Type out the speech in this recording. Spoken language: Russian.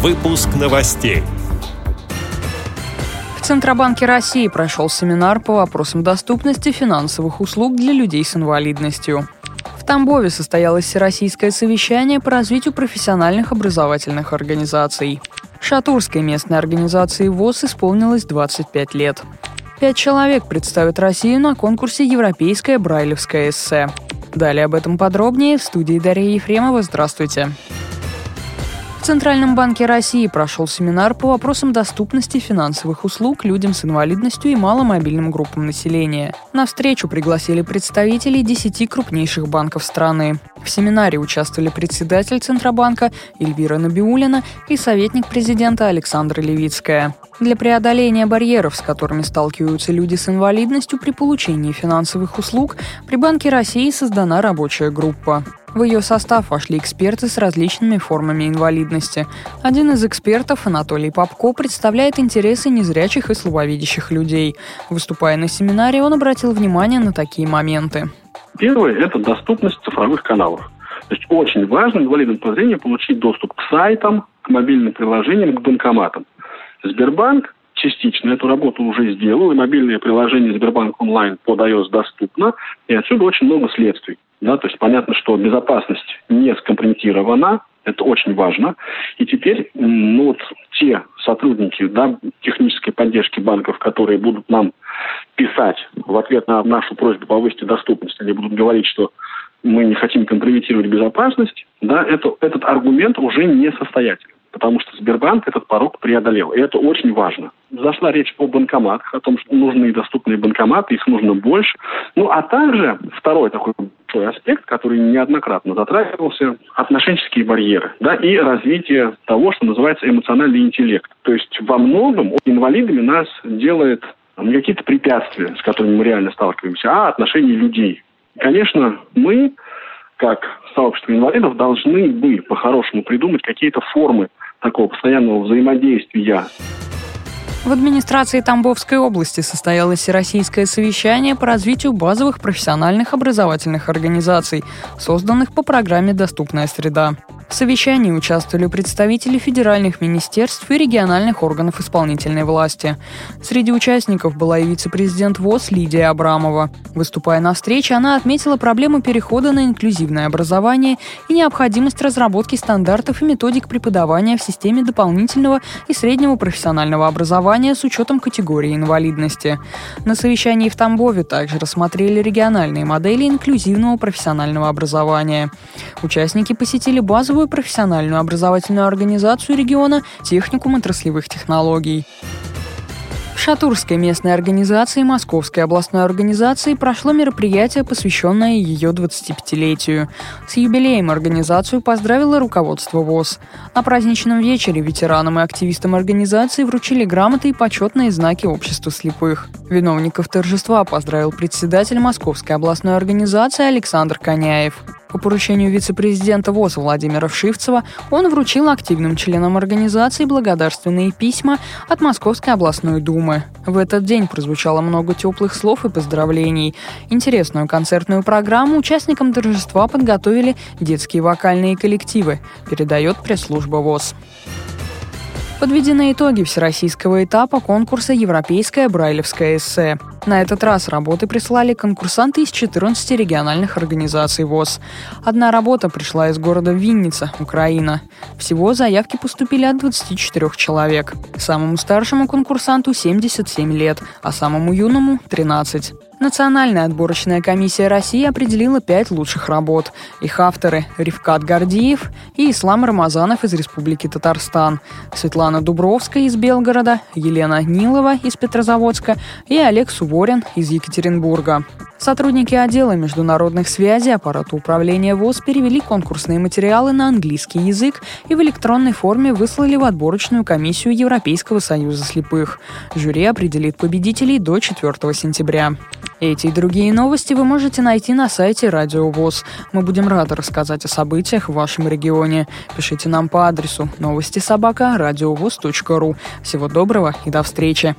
Выпуск новостей. В Центробанке России прошел семинар по вопросам доступности финансовых услуг для людей с инвалидностью. В Тамбове состоялось всероссийское совещание по развитию профессиональных образовательных организаций. Шатурской местной организации ВОЗ исполнилось 25 лет. Пять человек представят Россию на конкурсе «Европейское брайлевское эссе». Далее об этом подробнее в студии Дарья Ефремова. Здравствуйте. В Центральном банке России прошел семинар по вопросам доступности финансовых услуг людям с инвалидностью и маломобильным группам населения. На встречу пригласили представителей 10 крупнейших банков страны. В семинаре участвовали председатель Центробанка Эльвира Набиулина и советник президента Александра Левицкая. Для преодоления барьеров, с которыми сталкиваются люди с инвалидностью при получении финансовых услуг, при Банке России создана рабочая группа. В ее состав вошли эксперты с различными формами инвалидности. Один из экспертов, Анатолий Попко, представляет интересы незрячих и слабовидящих людей. Выступая на семинаре, он обратил внимание на такие моменты. Первое – это доступность цифровых каналов. То есть очень важно инвалидам по зрению получить доступ к сайтам, к мобильным приложениям, к банкоматам. Сбербанк частично эту работу уже сделал, и мобильное приложение Сбербанк онлайн под iOS доступно, и отсюда очень много следствий. Да, то есть понятно, что безопасность не скомпрометирована, это очень важно. И теперь ну, вот те сотрудники да, технической поддержки банков, которые будут нам писать в ответ на нашу просьбу повысить доступность, они будут говорить, что мы не хотим компрометировать безопасность, да, это, этот аргумент уже не состоятелен потому что Сбербанк этот порог преодолел. И это очень важно. Зашла речь о банкоматах, о том, что нужны доступные банкоматы, их нужно больше. Ну, а также второй такой большой аспект, который неоднократно затрагивался, отношенческие барьеры, да, и развитие того, что называется эмоциональный интеллект. То есть во многом инвалидами нас делает не какие-то препятствия, с которыми мы реально сталкиваемся, а отношения людей. Конечно, мы как сообщество инвалидов должны бы по-хорошему придумать какие-то формы такого постоянного взаимодействия. В администрации Тамбовской области состоялось всероссийское совещание по развитию базовых профессиональных образовательных организаций, созданных по программе «Доступная среда». В совещании участвовали представители федеральных министерств и региональных органов исполнительной власти. Среди участников была и вице-президент ВОЗ Лидия Абрамова. Выступая на встрече, она отметила проблему перехода на инклюзивное образование и необходимость разработки стандартов и методик преподавания в системе дополнительного и среднего профессионального образования с учетом категории инвалидности. На совещании в Тамбове также рассмотрели региональные модели инклюзивного профессионального образования. Участники посетили базовую первую профессиональную образовательную организацию региона – техникум отраслевых технологий. В Шатурской местной организации Московской областной организации прошло мероприятие, посвященное ее 25-летию. С юбилеем организацию поздравило руководство ВОЗ. На праздничном вечере ветеранам и активистам организации вручили грамоты и почетные знаки общества слепых. Виновников торжества поздравил председатель Московской областной организации Александр Коняев. По поручению вице-президента ВОЗ Владимира Вшивцева он вручил активным членам организации благодарственные письма от Московской областной думы. В этот день прозвучало много теплых слов и поздравлений. Интересную концертную программу участникам торжества подготовили детские вокальные коллективы, передает пресс-служба ВОЗ. Подведены итоги всероссийского этапа конкурса «Европейское брайлевское эссе». На этот раз работы прислали конкурсанты из 14 региональных организаций ВОЗ. Одна работа пришла из города Винница, Украина. Всего заявки поступили от 24 человек. Самому старшему конкурсанту 77 лет, а самому юному – 13. Национальная отборочная комиссия России определила пять лучших работ. Их авторы – Ривкат Гордиев и Ислам Рамазанов из Республики Татарстан, Светлана Дубровская из Белгорода, Елена Нилова из Петрозаводска и Олег Суворин из Екатеринбурга. Сотрудники отдела международных связей аппарата управления ВОЗ перевели конкурсные материалы на английский язык и в электронной форме выслали в отборочную комиссию Европейского союза слепых. Жюри определит победителей до 4 сентября. Эти и другие новости вы можете найти на сайте Радио ВОЗ. Мы будем рады рассказать о событиях в вашем регионе. Пишите нам по адресу новости собака ру. Всего доброго и до встречи.